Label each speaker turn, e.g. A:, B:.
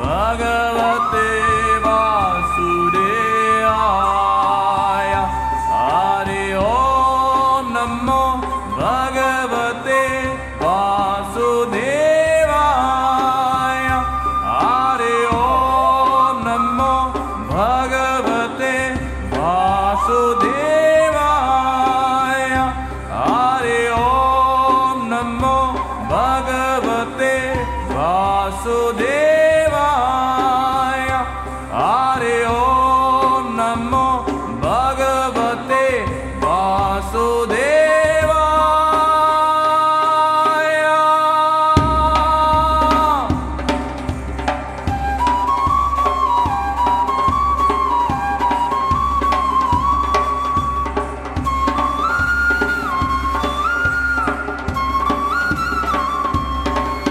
A: भगवते वासुदेवाय। हरि ॐ नमो भगवते वासुदेव so they